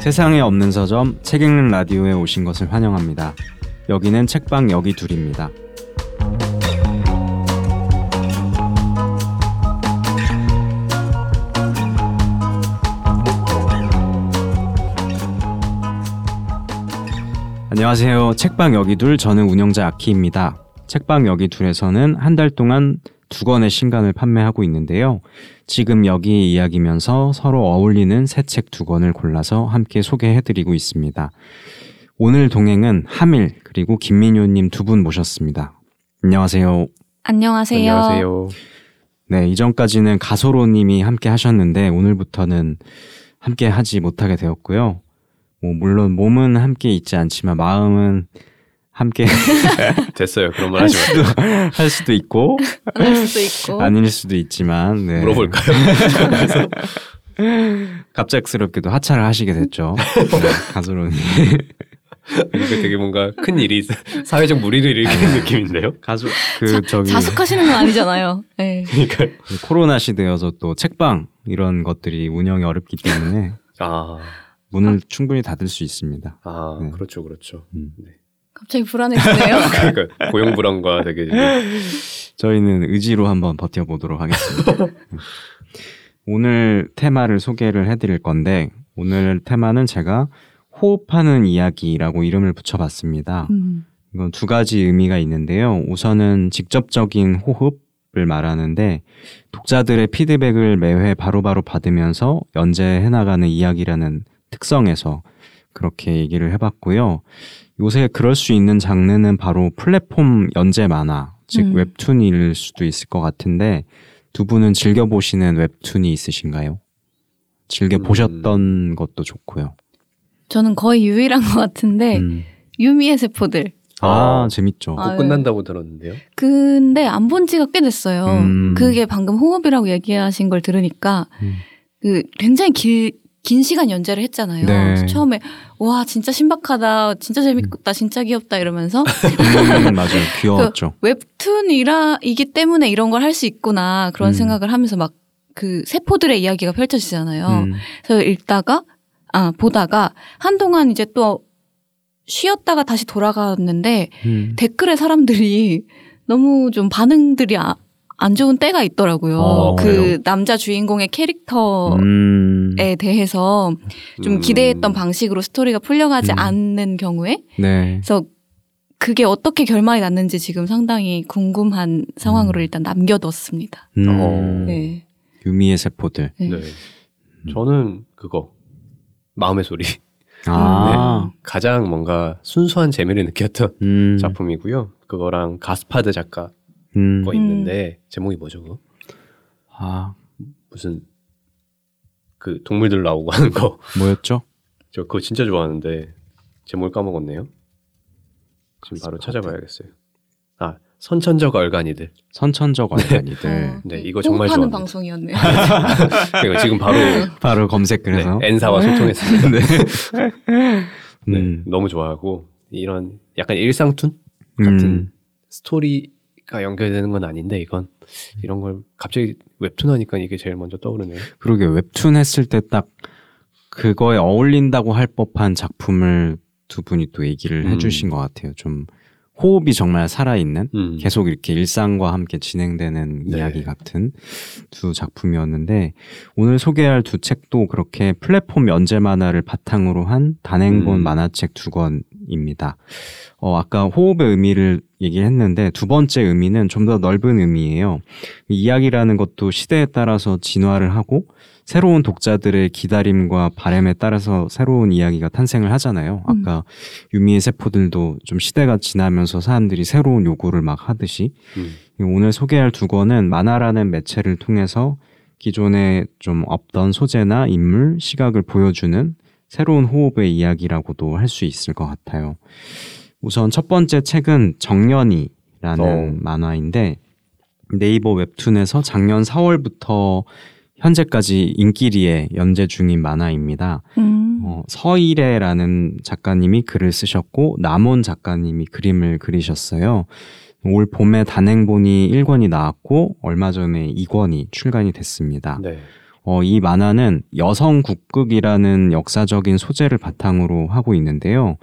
세상에 없는 서점 책 읽는 라디오에 오신 것을 환영합니다. 여기는 책방 여기 둘입니다. 안녕하세요. 책방 여기 둘 저는 운영자 아키입니다. 책방 여기 둘에서는 한 달 동안 두 권의 신간을 판매하고 있는데요. 지금 여기 이야기면서 서로 어울리는 새 책 두 권을 골라서 함께 소개해드리고 있습니다. 오늘 동행은 하밀 그리고 김민효님 두 분 모셨습니다. 안녕하세요. 안녕하세요. 안녕하세요. 네, 이전까지는 가소로님이 함께 하셨는데 오늘부터는 함께 하지 못하게 되었고요. 뭐 물론 몸은 함께 있지 않지만 마음은 함께 됐어요. 그런 말할 하지 마세요. 할 수도 있고 안 할 수도 있고. 아닐 수도 있지만 네. 물어볼까요? 갑작스럽게도 하차를 하시게 됐죠. 네, 가소로님. 이거 되게 뭔가 큰 일이 있- 사회적 무리를 일으키는 느낌인데요. 가수 그 저기 자숙하시는 건 아니잖아요. 네. 그러니까 코로나 시대여서 또 책방 이런 것들이 운영이 어렵기 때문에 아, 문을 충분히 닫을 수 있습니다. 아 네. 그렇죠, 그렇죠. 음. 네. 갑자기 불안해지네요. 그러니까 고용 불안과 되게 저희는 의지로 한번 버텨보도록 하겠습니다. 음. 오늘 테마를 소개를 해드릴 건데 오늘 테마는 제가 호흡하는 이야기라고 이름을 붙여봤습니다. 음. 이건 두 가지 의미가 있는데요. 우선은 직접적인 호흡을 말하는데 독자들의 피드백을 매회 바로바로 받으면서 연재해 나가는 이야기라는 특성에서 그렇게 얘기를 해봤고요. 요새 그럴 수 있는 장르는 바로 플랫폼 연재 만화, 즉 음. 웹툰일 수도 있을 것 같은데 두 분은 즐겨 보시는 웹툰이 있으신가요? 즐겨 음. 보셨던 것도 좋고요. 저는 거의 유일한 것 같은데 음. 유미의 세포들. 아, 아. 재밌죠. 아, 곧 끝난다고 들었는데요. 근데 안 본 지가 꽤 됐어요. 음. 그게 방금 호흡이라고 얘기하신 걸 들으니까 음. 그 굉장히 길, 긴 시간 연재를 했잖아요. 네. 처음에 와 진짜 신박하다, 진짜 재밌다, 진짜 귀엽다 이러면서 음, 맞아요. 귀여웠죠. 웹툰이라이기 때문에 이런 걸 할 수 있구나 그런 음. 생각을 하면서 막 그 세포들의 이야기가 펼쳐지잖아요. 음. 그래서 읽다가 아 보다가 한동안 이제 또 쉬었다가 다시 돌아갔는데 음. 댓글에 사람들이 너무 좀 반응들이 아, 안 좋은 때가 있더라고요. 어, 그 그래요? 남자 주인공의 캐릭터에 음. 대해서 좀 음. 기대했던 방식으로 스토리가 풀려가지 음. 않는 경우에 네. 그래서 그게 어떻게 결말이 났는지 지금 상당히 궁금한 상황으로 음. 일단 남겨뒀습니다. 음. 어. 네. 유미의 세포들. 네. 네. 저는 그거 마음의 소리. 아. 네. 가장 뭔가 순수한 재미를 느꼈던 음. 작품이고요. 그거랑 가스파드 작가 음. 거 음. 있는데 제목이 뭐죠? 그거? 아, 무슨 그 동물들 나오고 하는 거. 뭐였죠? 저 그거 진짜 좋아하는데 제목을 까먹었네요. 지금 바로 가스파드. 찾아봐야겠어요. 아 선천적 얼간이들. 선천적 얼간이들. 어, 네, 네, 이거 정말 좋아합니다. 방송이었네요. 그러니까 지금 바로 바로 검색을 네, 해서. 엔사와 소통했습니다. 네. 네, 음. 너무 좋아하고 이런 약간 일상툰 같은 음. 스토리 가 연결되는 건 아닌데 이건 이런 걸 갑자기 웹툰 하니까 이게 제일 먼저 떠오르네요. 그러게 웹툰 했을 때 딱 그거에 어울린다고 할 법한 작품을 두 분이 또 얘기를 음. 해주신 것 같아요. 좀 호흡이 정말 살아있는 음. 계속 이렇게 일상과 함께 진행되는 네. 이야기 같은 두 작품이었는데 오늘 소개할 두 책도 그렇게 플랫폼 연재 만화를 바탕으로 한 단행본 음. 만화책 두 권 입니다. 어, 아까 호흡의 의미를 얘기했는데 두 번째 의미는 좀 더 넓은 의미예요. 이야기라는 것도 시대에 따라서 진화를 하고 새로운 독자들의 기다림과 바램에 따라서 새로운 이야기가 탄생을 하잖아요. 음. 아까 유미의 세포들도 좀 시대가 지나면서 사람들이 새로운 요구를 막 하듯이 음. 오늘 소개할 두 권은 만화라는 매체를 통해서 기존에 좀 없던 소재나 인물, 시각을 보여주는 새로운 호흡의 이야기라고도 할 수 있을 것 같아요. 우선 첫 번째 책은 정년이라는 어. 만화인데 네이버 웹툰에서 작년 4월부터 현재까지 인기리에 연재 중인 만화입니다. 음. 어, 서일애라는 작가님이 글을 쓰셨고 남원 작가님이 그림을 그리셨어요. 올 봄에 단행본이 1권이 나왔고 얼마 전에 2권이 출간이 됐습니다. 네. 어, 이 만화는 여성 국극이라는 역사적인 소재를 바탕으로 하고 있는데요.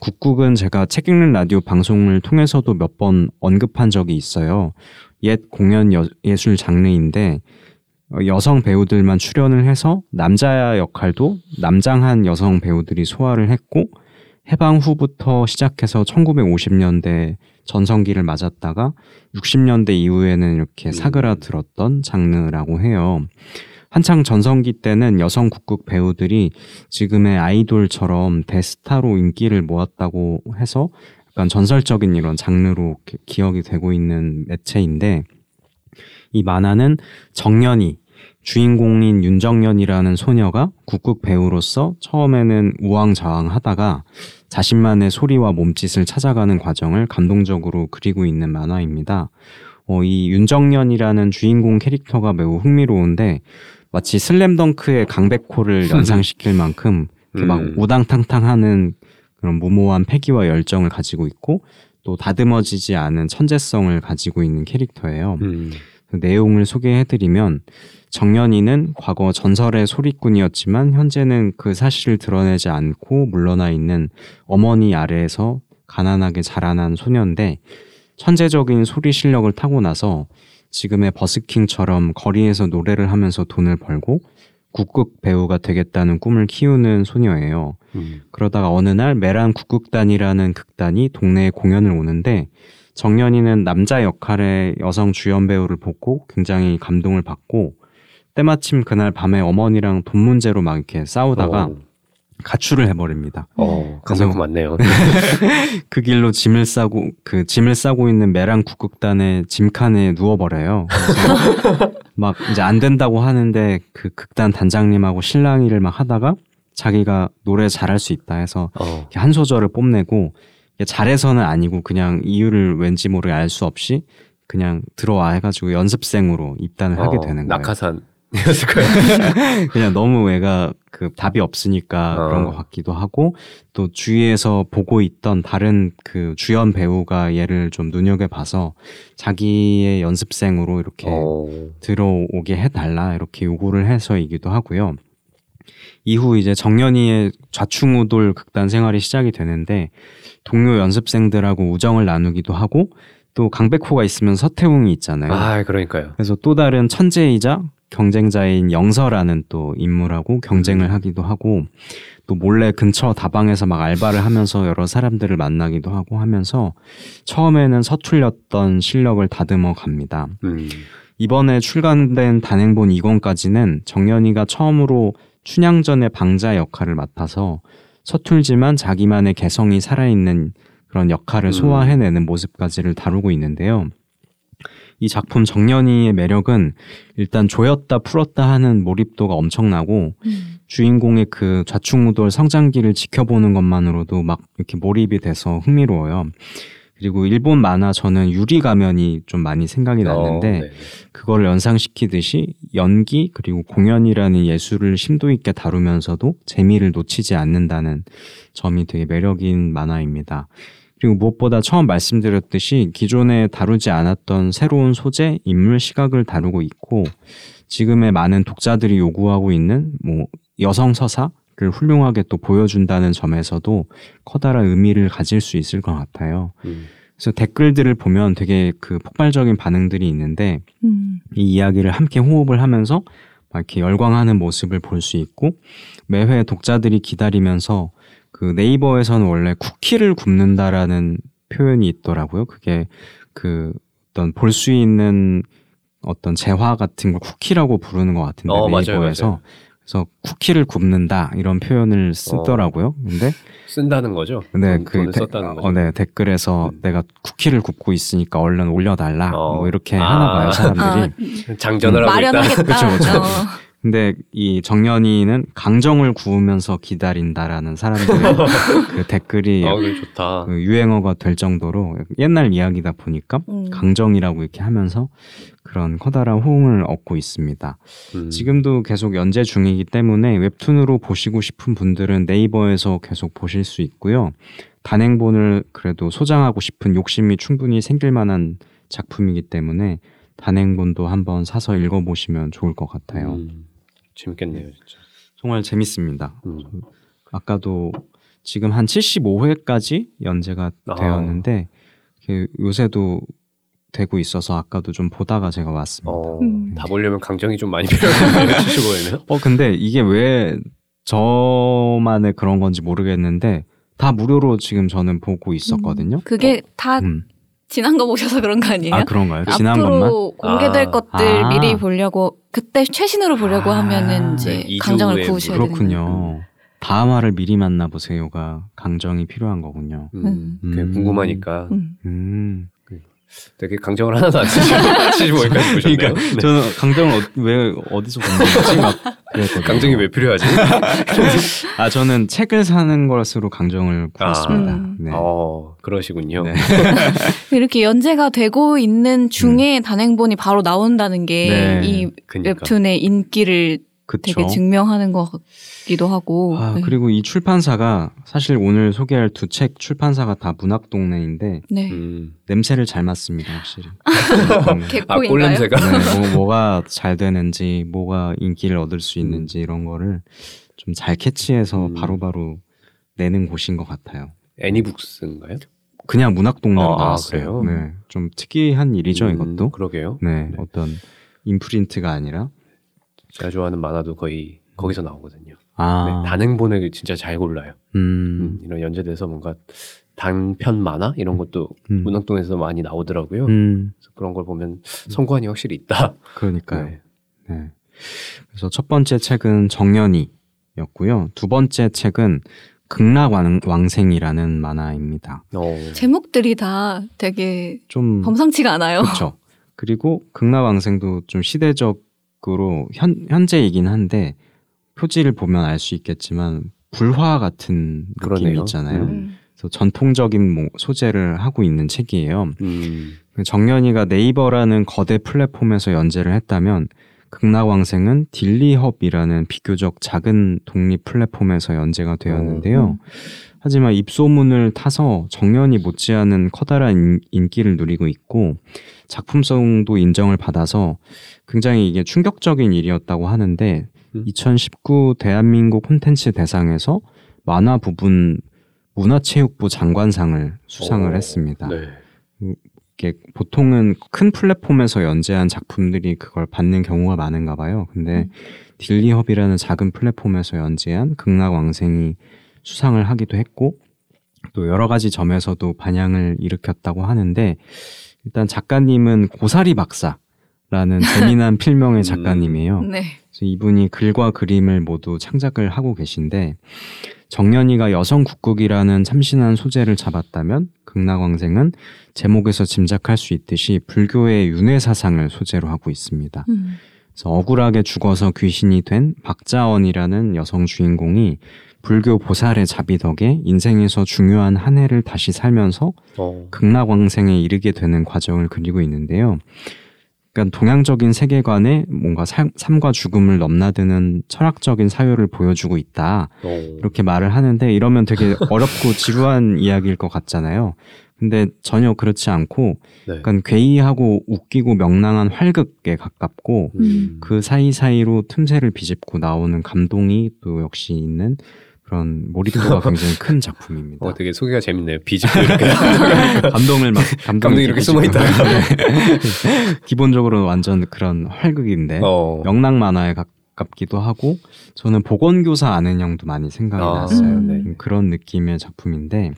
국극은 제가 책 읽는 라디오 방송을 통해서도 몇 번 언급한 적이 있어요. 옛 공연 여- 예술 장르인데 어, 여성 배우들만 출연을 해서 남자 역할도 남장한 여성 배우들이 소화를 했고 해방 후부터 시작해서 1950년대 전성기를 맞았다가 60년대 이후에는 이렇게 음. 사그라들었던 장르라고 해요. 한창 전성기 때는 여성 국극 배우들이 지금의 아이돌처럼 대스타로 인기를 모았다고 해서 약간 전설적인 이런 장르로 기- 기억이 되고 있는 매체인데 이 만화는 정년이 주인공인 윤정년이라는 소녀가 국극 배우로서 처음에는 우왕좌왕하다가 자신만의 소리와 몸짓을 찾아가는 과정을 감동적으로 그리고 있는 만화입니다. 어, 이 윤정년이라는 주인공 캐릭터가 매우 흥미로운데 마치 슬램덩크의 강백호를 연상시킬 만큼 이렇게 막 음. 우당탕탕하는 그런 무모한 패기와 열정을 가지고 있고 또 다듬어지지 않은 천재성을 가지고 있는 캐릭터예요. 음. 그 내용을 소개해드리면 정연이는 과거 전설의 소리꾼이었지만 현재는 그 사실을 드러내지 않고 물러나 있는 어머니 아래에서 가난하게 자라난 소녀인데 천재적인 소리 실력을 타고 나서 지금의 버스킹처럼 거리에서 노래를 하면서 돈을 벌고 국극 배우가 되겠다는 꿈을 키우는 소녀예요. 음. 그러다가 어느 날 메란 국극단이라는 극단이 동네에 공연을 오는데 정연이는 남자 역할의 여성 주연 배우를 보고 굉장히 감동을 받고 때마침 그날 밤에 어머니랑 돈 문제로 막 이렇게 싸우다가 어, 가출을 해버립니다. 어, 강백호 맞네요. 그 길로 짐을 싸고 그 짐을 싸고 있는 메란 국극단의 짐칸에 누워버려요. 막 이제 안 된다고 하는데 그 극단 단장님하고 실랑이를 막 하다가 자기가 노래 잘할 수 있다 해서 어. 한 소절을 뽐내고 잘해서는 아니고 그냥 이유를 왠지 모르게 알 수 없이 그냥 들어와 해가지고 연습생으로 입단을 하게 어, 되는 거예요. 낙하산 이었을 거예요. 그냥 너무 애가 그 답이 없으니까 어. 그런 것 같기도 하고 또 주위에서 보고 있던 다른 그 주연 배우가 얘를 좀 눈여겨 봐서 자기의 연습생으로 이렇게 어. 들어오게 해달라 이렇게 요구를 해서이기도 하고요. 이후 이제 정연이의 좌충우돌 극단 생활이 시작이 되는데 동료 연습생들하고 우정을 나누기도 하고 또 강백호가 있으면 서태웅이 있잖아요. 아, 그러니까요. 그래서 또 다른 천재이자 경쟁자인 영서라는 또 인물하고 경쟁을 하기도 하고 또 몰래 근처 다방에서 막 알바를 하면서 여러 사람들을 만나기도 하고 하면서 처음에는 서툴렸던 실력을 다듬어 갑니다. 음. 이번에 출간된 단행본 2권까지는 정연이가 처음으로 춘향전의 방자 역할을 맡아서 서툴지만 자기만의 개성이 살아있는 그런 역할을 음. 소화해내는 모습까지를 다루고 있는데요. 이 작품 정연이의 매력은 일단 조였다 풀었다 하는 몰입도가 엄청나고 음. 주인공의 그 좌충우돌 성장기를 지켜보는 것만으로도 막 이렇게 몰입이 돼서 흥미로워요. 그리고 일본 만화 저는 유리 가면이 좀 많이 생각이 났는데 어, 네. 그걸 연상시키듯이 연기 그리고 공연이라는 예술을 심도 있게 다루면서도 재미를 놓치지 않는다는 점이 되게 매력인 만화입니다. 그리고 무엇보다 처음 말씀드렸듯이 기존에 다루지 않았던 새로운 소재, 인물 시각을 다루고 있고 지금의 많은 독자들이 요구하고 있는 뭐 여성 서사를 훌륭하게 또 보여준다는 점에서도 커다란 의미를 가질 수 있을 것 같아요. 음. 그래서 댓글들을 보면 되게 그 폭발적인 반응들이 있는데 음. 이 이야기를 함께 호흡을 하면서 막 이렇게 열광하는 모습을 볼 수 있고 매회 독자들이 기다리면서 그 네이버에서는 원래 쿠키를 굽는다라는 표현이 있더라고요. 그게 그 어떤 볼 수 있는 어떤 재화 같은 걸 쿠키라고 부르는 것 같은데 어, 맞아요, 네이버에서 맞아요. 그래서 쿠키를 굽는다 이런 표현을 쓰더라고요. 근데 쓴다는 거죠. 네, 돈- 그 데- 썼다는 거죠. 어, 네, 댓글에서 음. 내가 쿠키를 굽고 있으니까 얼른 올려달라. 어. 뭐 이렇게 아. 하나 봐요, 사람들이. 아, 장전을 하고 있다. 그쵸. 어. 근데 이 정연이는 강정을 구우면서 기다린다라는 사람들의 그 댓글이 아, 좋다. 그 유행어가 될 정도로 옛날 이야기다 보니까 음. 강정이라고 이렇게 하면서 그런 커다란 호응을 얻고 있습니다. 음. 지금도 계속 연재 중이기 때문에 웹툰으로 보시고 싶은 분들은 네이버에서 계속 보실 수 있고요. 단행본을 그래도 소장하고 싶은 욕심이 충분히 생길 만한 작품이기 때문에 단행본도 한번 사서 읽어보시면 좋을 것 같아요. 음, 재밌겠네요, 진짜. 정말 재밌습니다. 음. 아까도 지금 한 75회까지 연재가 아. 되었는데 이렇게 요새도 되고 있어서 아까도 좀 보다가 제가 왔습니다. 어, 음. 다 보려면 강정이 좀 많이 75회면. 어 근데 이게 왜 저만의 그런 건지 모르겠는데 다 무료로 지금 저는 보고 있었거든요. 그게 다 음. 지난 거 보셔서 그런 거 아니에요? 아 그런가요? 지난 앞으로 것만? 공개될 아. 것들 아. 미리 보려고 그때 최신으로 보려고 아. 하면은 이제 네, 강정을 구우셔야 되는 거예요. 그렇군요. 다음화를 미리 만나 보세요가 강정이 필요한 거군요. 음, 음. 그게 궁금하니까 음. 음. 되게 강정을 하나도 안 치시고 75회까지 보셨네요. 그러니까 네. 저는 강정을 어, 왜 어디서 본 거지? 막 그랬거든요. 강정이 왜 필요하지? 아 저는 책을 사는 것으로 강정을 구했습니다. 음. 네. 어, 그러시군요. 네. 이렇게 연재가 되고 있는 중에 단행본이 바로 나온다는 게 네. 이. 웹툰의 인기를 그쵸. 되게 증명하는 것 같기도 하고. 아, 네. 그리고 이 출판사가 사실 오늘 소개할 두 책 출판사가 다 문학 동네인데 네. 음. 냄새를 잘 맡습니다 확실히. 음. 개코인가요? 아, 꼴냄새가? 네, 뭐, 뭐가 잘 되는지 뭐가 인기를 얻을 수 있는지 이런 거를 좀 잘 캐치해서 음. 바로바로 내는 곳인 것 같아요. 애니북스인가요? 그냥 문학 동네로 아, 나왔어요. 그래요? 네, 좀 특이한 일이죠 음, 이것도. 그러게요. 네, 네. 어떤 인프린트가 아니라 제가 좋아하는 만화도 거의 거기서 나오거든요. 아, 네, 단행본을 진짜 잘 골라요. 음, 음, 이런 연재돼서 뭔가 단편 만화 이런 것도 음, 문학동에서 많이 나오더라고요. 음, 그래서 그런 걸 보면 성관이 확실히 있다. 그러니까요. 네. 네. 그래서 첫 번째 책은 정연이였고요. 두 번째 책은 극락왕생이라는 만화입니다. 어, 제목들이 다 되게 좀 범상치가 않아요. 그렇죠. 그리고 극락왕생도 좀 시대적 으로 현, 현재이긴 한데 표지를 보면 알 수 있겠지만 불화 같은 느낌이 그러네요. 있잖아요. 음. 음. 그래서 전통적인 뭐 소재를 하고 있는 책이에요. 음, 정연이가 네이버라는 거대 플랫폼에서 연재를 했다면 극락왕생은 딜리헙이라는 비교적 작은 독립 플랫폼에서 연재가 되었는데요. 하지만 입소문을 타서 정연이 못지않은 커다란 인- 인기를 누리고 있고 작품성도 인정을 받아서 굉장히 이게 충격적인 일이었다고 하는데 음. 2019 대한민국 콘텐츠 대상에서 만화 부분 문화체육부 장관상을 수상을 어, 했습니다. 네. 이게 보통은 큰 플랫폼에서 연재한 작품들이 그걸 받는 경우가 많은가 봐요. 근데 음. 딜리헙이라는 작은 플랫폼에서 연재한 극락왕생이 수상을 하기도 했고 또 여러 가지 점에서도 반향을 일으켰다고 하는데 일단 작가님은 고사리 박사라는 재미난 필명의 음. 작가님이에요. 네. 그래서 이분이 글과 그림을 모두 창작을 하고 계신데 정연이가 여성 국국이라는 참신한 소재를 잡았다면 극락왕생은 제목에서 짐작할 수 있듯이 불교의 윤회 사상을 소재로 하고 있습니다. 음. 그래서 억울하게 죽어서 귀신이 된 박자원이라는 여성 주인공이 불교 보살의 자비 덕에 인생에서 중요한 한 해를 다시 살면서 어, 극락왕생에 이르게 되는 과정을 그리고 있는데요. 그러니까 동양적인 세계관에 뭔가 삶- 삶과 죽음을 넘나드는 철학적인 사유를 보여주고 있다. 어, 이렇게 말을 하는데 이러면 되게 어렵고 지루한 이야기일 것 같잖아요. 근데 전혀 그렇지 않고 네. 약간 괴이하고 웃기고 명랑한 활극에 가깝고 음, 그 사이사이로 틈새를 비집고 나오는 감동이 또 역시 있는 그런 몰입도가 굉장히 큰 작품입니다. 어, 되게 소개가 재밌네요. 비집고 이렇게. 감동을 막 감동이 감동이 이렇게 숨어 있다. 기본적으로 완전 그런 활극인데 어, 명랑 만화에 가깝기도 하고 저는 보건교사 아는 형도 많이 생각이 아, 났어요. 음. 네. 음, 그런 느낌의 작품인데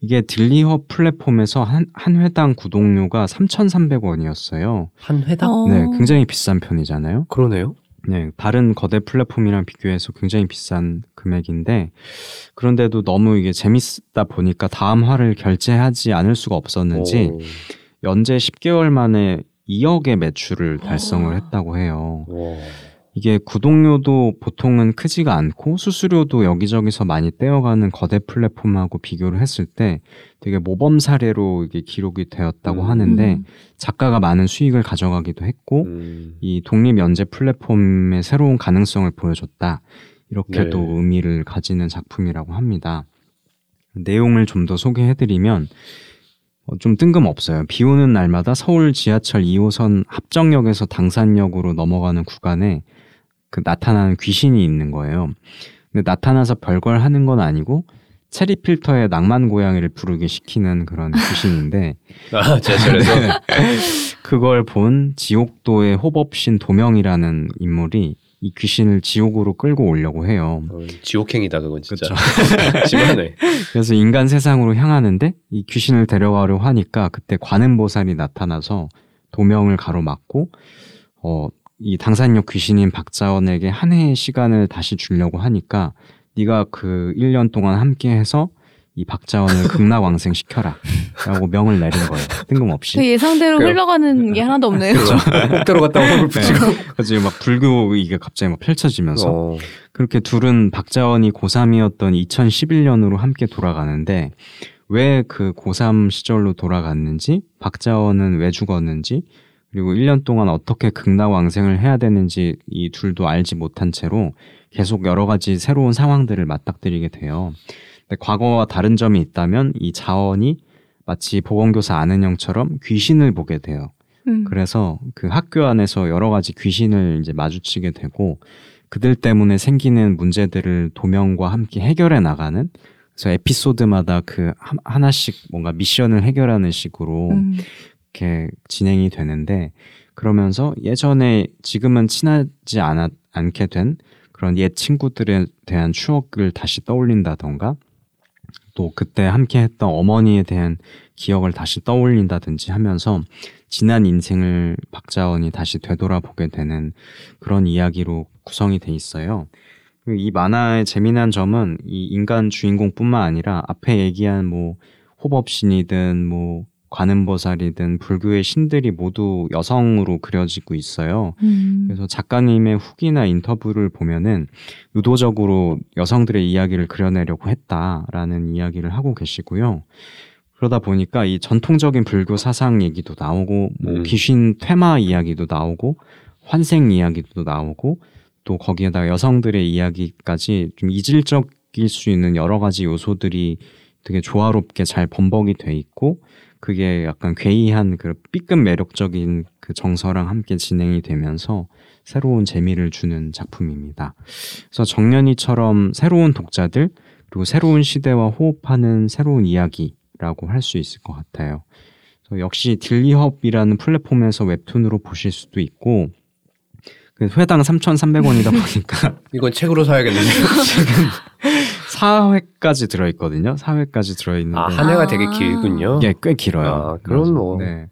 이게 딜리허 플랫폼에서 한, 한 회당 구독료가 3,300원이었어요. 한 회당? 어. 네, 굉장히 비싼 편이잖아요. 그러네요. 네, 다른 거대 플랫폼이랑 비교해서 굉장히 비싼 금액인데 그런데도 너무 이게 재밌다 보니까 다음 화를 결제하지 않을 수가 없었는지 오, 연재 10개월 만에 2억의 매출을 달성을 했다고 해요. 와. 이게 구독료도 보통은 크지가 않고 수수료도 여기저기서 많이 떼어가는 거대 플랫폼하고 비교를 했을 때 되게 모범 사례로 이게 기록이 되었다고 음. 하는데 음. 작가가 많은 수익을 가져가기도 했고 음. 이 독립 연재 플랫폼의 새로운 가능성을 보여줬다. 이렇게도 네. 의미를 가지는 작품이라고 합니다. 내용을 좀 더 소개해드리면 어, 좀 뜬금없어요. 비 오는 날마다 서울 지하철 2호선 합정역에서 당산역으로 넘어가는 구간에 그 나타나는 귀신이 있는 거예요. 근데 나타나서 별걸 하는 건 아니고 체리 필터에 낭만 고양이를 부르게 시키는 그런 귀신인데 아 지하철에서 그걸 본 지옥도의 호법신 도명이라는 인물이 이 귀신을 지옥으로 끌고 오려고 해요. 어, 지옥행이다 그건 진짜. 심하네. 그래서 인간 세상으로 향하는데 이 귀신을 데려가려 하니까 그때 관음보살이 나타나서 도명을 가로막고 어, 이 당산역 귀신인 박자원에게 한 해의 시간을 다시 주려고 하니까 네가 그 1년 동안 함께해서 이 박자원을 극락왕생 시켜라 라고 명을 내린 거예요. 뜬금없이. 그 예상대로 그래요. 흘러가는 게 하나도 없네요. 꼭 들어갔다고 허물 붙이고. 그래서 막 불교 이게 갑자기 막 펼쳐지면서 어. 그렇게 둘은 박자원이 고3이었던 2011년으로 함께 돌아가는데 왜 그 고3 시절로 돌아갔는지 박자원은 왜 죽었는지 그리고 1년 동안 어떻게 극락왕생을 해야 되는지 이 둘도 알지 못한 채로 계속 여러 가지 새로운 상황들을 맞닥뜨리게 돼요. 근데 과거와 다른 점이 있다면 이 자원이 마치 보건교사 아는 형처럼 귀신을 보게 돼요. 음. 그래서 그 학교 안에서 여러 가지 귀신을 이제 마주치게 되고 그들 때문에 생기는 문제들을 도명과 함께 해결해 나가는 그래서 에피소드마다 그 하- 하나씩 뭔가 미션을 해결하는 식으로 음. 이렇게 진행이 되는데 그러면서 예전에 지금은 친하지 않아, 않게 된 그런 옛 친구들에 대한 추억을 다시 떠올린다던가 또 그때 함께 했던 어머니에 대한 기억을 다시 떠올린다든지 하면서 지난 인생을 박자원이 다시 되돌아보게 되는 그런 이야기로 구성이 돼 있어요. 이 만화의 재미난 점은 이 인간 주인공뿐만 아니라 앞에 얘기한 뭐 호법신이든 뭐 관음보살이든 불교의 신들이 모두 여성으로 그려지고 있어요. 음. 그래서 작가님의 후기나 인터뷰를 보면은 의도적으로 여성들의 이야기를 그려내려고 했다라는 이야기를 하고 계시고요. 그러다 보니까 이 전통적인 불교 사상 얘기도 나오고 뭐 음. 귀신 퇴마 이야기도 나오고 환생 이야기도 나오고 또 거기에다가 여성들의 이야기까지 좀 이질적일 수 있는 여러 가지 요소들이 되게 조화롭게 잘 번복이 돼 있고 그게 약간 괴이한 그 삐끗 매력적인 그 정서랑 함께 진행이 되면서 새로운 재미를 주는 작품입니다. 그래서 정년이처럼 새로운 독자들 그리고 새로운 시대와 호흡하는 새로운 이야기라고 할 수 있을 것 같아요. 그래서 역시 딜리헙이라는 플랫폼에서 웹툰으로 보실 수도 있고 그 회당 3,300원이다 보니까 이건 책으로 사야겠는데. 4회까지 들어있거든요. 4회까지 들어있는데 아, 한 해가 아. 되게 길군요. 예, 꽤 길어요. 아, 그럼 뭐. 네.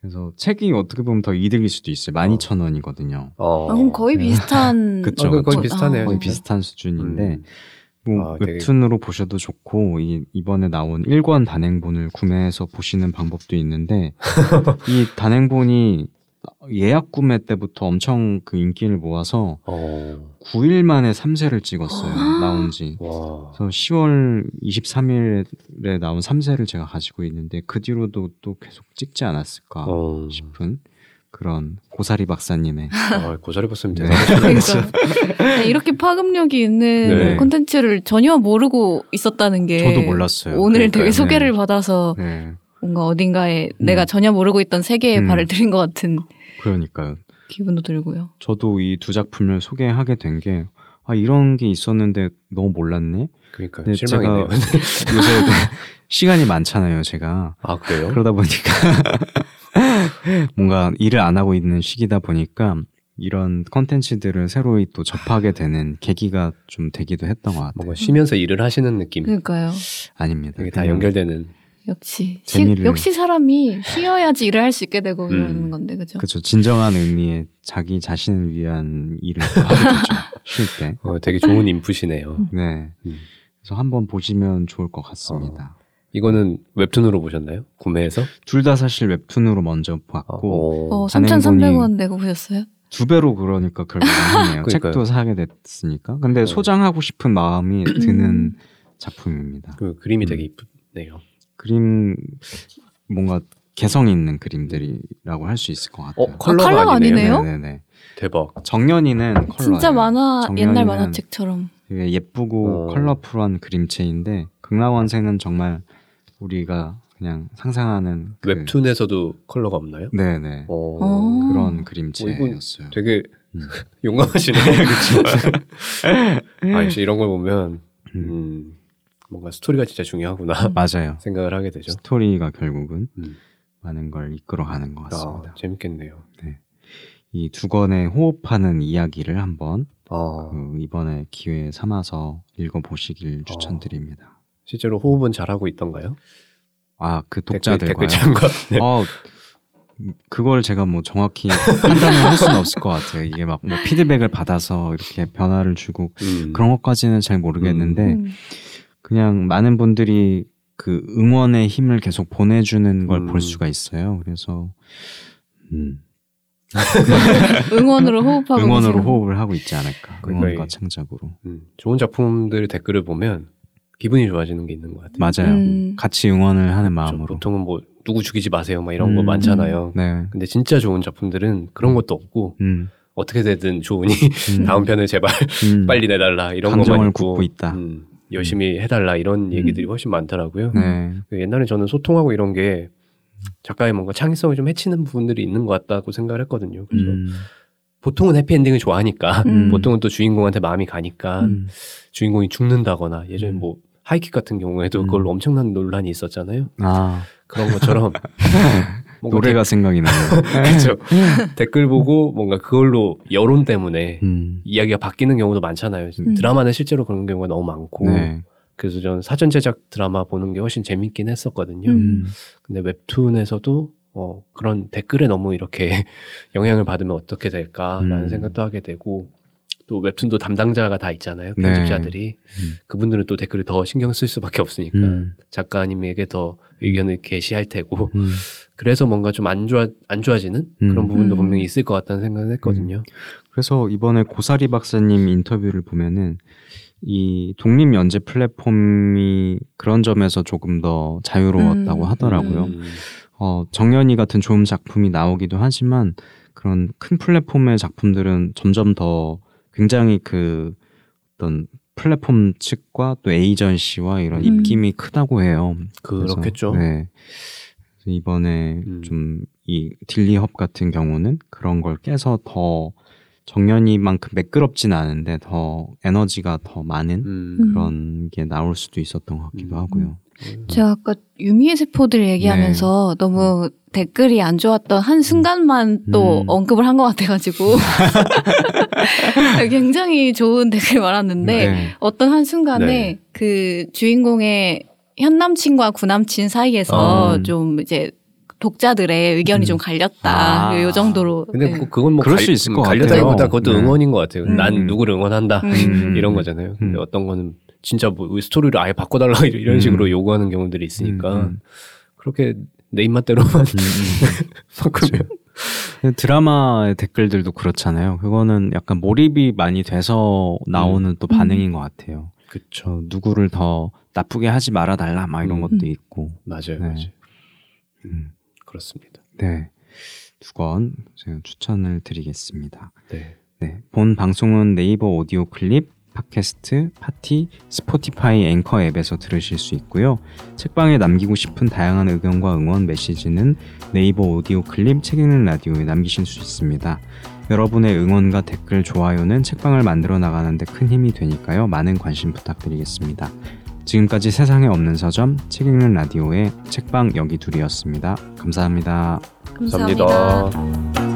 그래서 책이 어떻게 보면 더 이득일 수도 있어요. 12,000원이거든요. 어. 아, 그럼 거의 네. 비슷한. 그쵸, 어, 거의 그쵸. 비슷하네요. 거의 아, 비슷한 수준인데 음. 뭐 아, 되게- 웹툰으로 보셔도 좋고 이, 이번에 나온 1권 단행본을 구매해서 보시는 방법도 있는데 이 단행본이 예약 구매 때부터 엄청 그 인기를 모아서 어. 9일 만에 3세를 찍었어요. 나온 지. 와. 그래서 10월 23일에 나온 3세를 제가 가지고 있는데 그 뒤로도 또 계속 찍지 않았을까 어. 싶은 그런 고사리 박사님의 아, 고자리 봤으면 네. 대단하시네. 그러니까 네, 이렇게 파급력이 있는 네. 콘텐츠를 전혀 모르고 있었다는 게 저도 몰랐어요. 오늘 그러니까요. 되게 소개를 네. 받아서 네, 뭔가 어딘가에 음. 내가 전혀 모르고 있던 세계에 음. 발을 들인 것 같은 그러니까요. 기분도 들고요. 저도 이 두 작품을 소개하게 된 게 아, 이런 게 있었는데 너무 몰랐네. 그러니까. 제가 요새 시간이 많잖아요, 제가. 아 그래요? 그러다 보니까 뭔가 일을 안 하고 있는 시기다 보니까 이런 컨텐츠들을 새로이 또 접하게 되는 계기가 좀 되기도 했던 것 같아요. 뭔가 쉬면서 일을 하시는 느낌. 그러니까요. 아닙니다. 이게 다 연결되는. 역시 시- 재미를- 역시 사람이 쉬어야지 일을 할 수 있게 되고 음. 이러는 건데 그죠? 그렇죠. 진정한 의미의 자기 자신을 위한 일을. 쉴 때. 어, 되게 좋은 인풋이네요. 네. 음. 그래서 한번 보시면 좋을 것 같습니다. 이거는 웹툰으로 보셨나요? 구매해서? 둘 다 사실 웹툰으로 먼저 봤고 어. 어, 단행본이- 3,300원 내고 보셨어요? 두 배로 그러니까 결국 하네요. 그러니까요. 책도 사게 됐으니까. 근데 네. 소장하고 싶은 마음이 드는 작품입니다. 그 그림이 음. 되게 이쁘네요. 그림 뭔가 개성 있는 그림들이라고 할 수 있을 것 같아요. 어 컬러가, 컬러가 아니네요. 아니네요? 네네네. 대박. 정년이는 컬러예요. 진짜 만화 옛날 만화책처럼. 되게 예쁘고 어. 컬러풀한 그림체인데 극락원생은 정말 우리가 그냥 상상하는 그, 웹툰에서도 컬러가 없나요? 네네 어, 어. 그런 그림체였어요. 되게 음. 용감하시네. 아, 역시 이런 걸 보면 음. 음, 뭔가 스토리가 진짜 중요하구나 맞아요. 생각을 하게 되죠. 스토리가 결국은 음. 많은 걸 이끌어가는 것 같습니다. 아, 재밌겠네요. 이두 권의 호흡하는 이야기를 한번 아, 그 이번에 기회 삼아서 읽어보시길 추천드립니다. 실제로 호흡은 잘하고 있던가요? 아 그 독자들과요. 댓글. 네. 어, 그걸 제가 뭐 정확히 판단을 할 수는 없을 것 같아요. 이게 막 뭐 피드백을 받아서 이렇게 변화를 주고 음. 그런 것까지는 잘 모르겠는데 음. 그냥 많은 분들이 그 응원의 힘을 계속 보내주는 걸 음. 볼 수가 있어요. 그래서 음, 응원으로 호흡하고 응원으로 계시는- 호흡을 하고 있지 않을까. 그러니까 응원과 이- 창작으로. 음, 좋은 작품들 댓글을 보면 기분이 좋아지는 게 있는 것 같아요. 맞아요. 음. 같이 응원을 하는. 마음으로. 보통은 뭐 누구 죽이지 마세요, 막 이런 거 음. 많잖아요. 네. 근데 진짜 좋은 작품들은 그런 것도 없고 음, 어떻게 되든 좋으니 음. 다음 편을 제발 음. 빨리 내달라 이런 것만 있고 굽고 있다. 음, 열심히 해달라 이런 얘기들이 훨씬 많더라고요. 네. 그 옛날에 저는 소통하고 이런 게 작가의 뭔가 창의성을 좀 해치는 부분들이 있는 것 같다고 생각을 했거든요. 그래서 음, 보통은 해피엔딩을 좋아하니까 음. 보통은 또 주인공한테 마음이 가니까 음. 주인공이 죽는다거나 예전에 음. 뭐 하이킥 같은 경우에도 음. 그걸로 엄청난 논란이 있었잖아요. 아 그런 것처럼 뭔가 노래가 생각이 나요. 그렇죠. 댓글 보고 뭔가 그걸로 여론 때문에 음. 이야기가 바뀌는 경우도 많잖아요. 음. 드라마는 실제로 그런 경우가 너무 많고 네. 그래서 저는 사전 제작 드라마 보는 게 훨씬 재밌긴 했었거든요. 음. 근데 웹툰에서도 어, 그런 댓글에 너무 이렇게 영향을 받으면 어떻게 될까라는 음. 생각도 하게 되고 또 웹툰도 담당자가 다 있잖아요. 네. 편집자들이 음. 그분들은 또 댓글을 더 신경 쓸 수밖에 없으니까 음. 작가님에게 더 의견을 게시할 테고 음. 그래서 뭔가 좀 안 좋아 안 좋아지는 그런 음. 부분도 음. 분명히 있을 것 같다는 생각을 했거든요. 그래서 이번에 고사리 박사님 인터뷰를 보면은 이 독립 연재 플랫폼이 그런 점에서 조금 더 자유로웠다고 음. 하더라고요. 음. 어, 정연이 같은 좋은 작품이 나오기도 하지만 그런 큰 플랫폼의 작품들은 점점 더 굉장히 그 어떤 플랫폼 측과 또 에이전시와 이런 음. 입김이 크다고 해요. 그렇겠죠. 네. 이번에 음. 좀이 딜리헙 같은 경우는 그런 걸 깨서 더 정연이만큼 매끄럽진 않은데 더 에너지가 더 많은 음. 음. 그런 게 나올 수도 있었던 것 같기도 음. 하고요. 제가 아까 유미의 세포들 얘기하면서 너무 댓글이 안 좋았던 한 순간만 또 음. 언급을 한 것 같아가지고 굉장히 좋은 댓글 많았는데 네. 어떤 한 순간에 네. 그 주인공의 현 남친과 구남친 사이에서 음. 좀 이제 독자들의 의견이 음. 좀 갈렸다. 아. 요 정도로. 근데 네. 그- 그건 뭐 그럴 갈- 수 있을 것 갈려다기보다 같아요. 그것도 네. 응원인 것 같아요. 음. 난 누구를 응원한다 음. 이런 거잖아요. 근데 음. 어떤 거는 진짜 뭐 스토리를 아예 바꿔달라 이런 음. 식으로 요구하는 경우들이 있으니까 음, 음. 그렇게 내 입맛대로만 음, 음. 바꾸면 드라마의 댓글들도 그렇잖아요. 그거는 약간 몰입이 많이 돼서 나오는 또 반응인 것 같아요. 그쵸 저 누구를 더 나쁘게 하지 말아 달라 막 이런 음. 것도 있고. 맞아요, 네. 맞아요. 음. 그렇습니다. 네. 두 권 제가 추천을 드리겠습니다. 네. 네. 본 방송은 네이버 오디오 클립, 팟캐스트, 파티, 스포티파이 앵커 앱에서 들으실 수 있고요. 책방에 남기고 싶은 다양한 의견과 응원 메시지는 네이버 오디오 클립 책 읽는 라디오에 남기실 수 있습니다. 여러분의 응원과 댓글, 좋아요는 책방을 만들어 나가는데 큰 힘이 되니까요. 많은 관심 부탁드리겠습니다. 지금까지 세상에 없는 서점 책 읽는 라디오의 책방 여기 둘이었습니다. 감사합니다. 감사합니다. 감사합니다.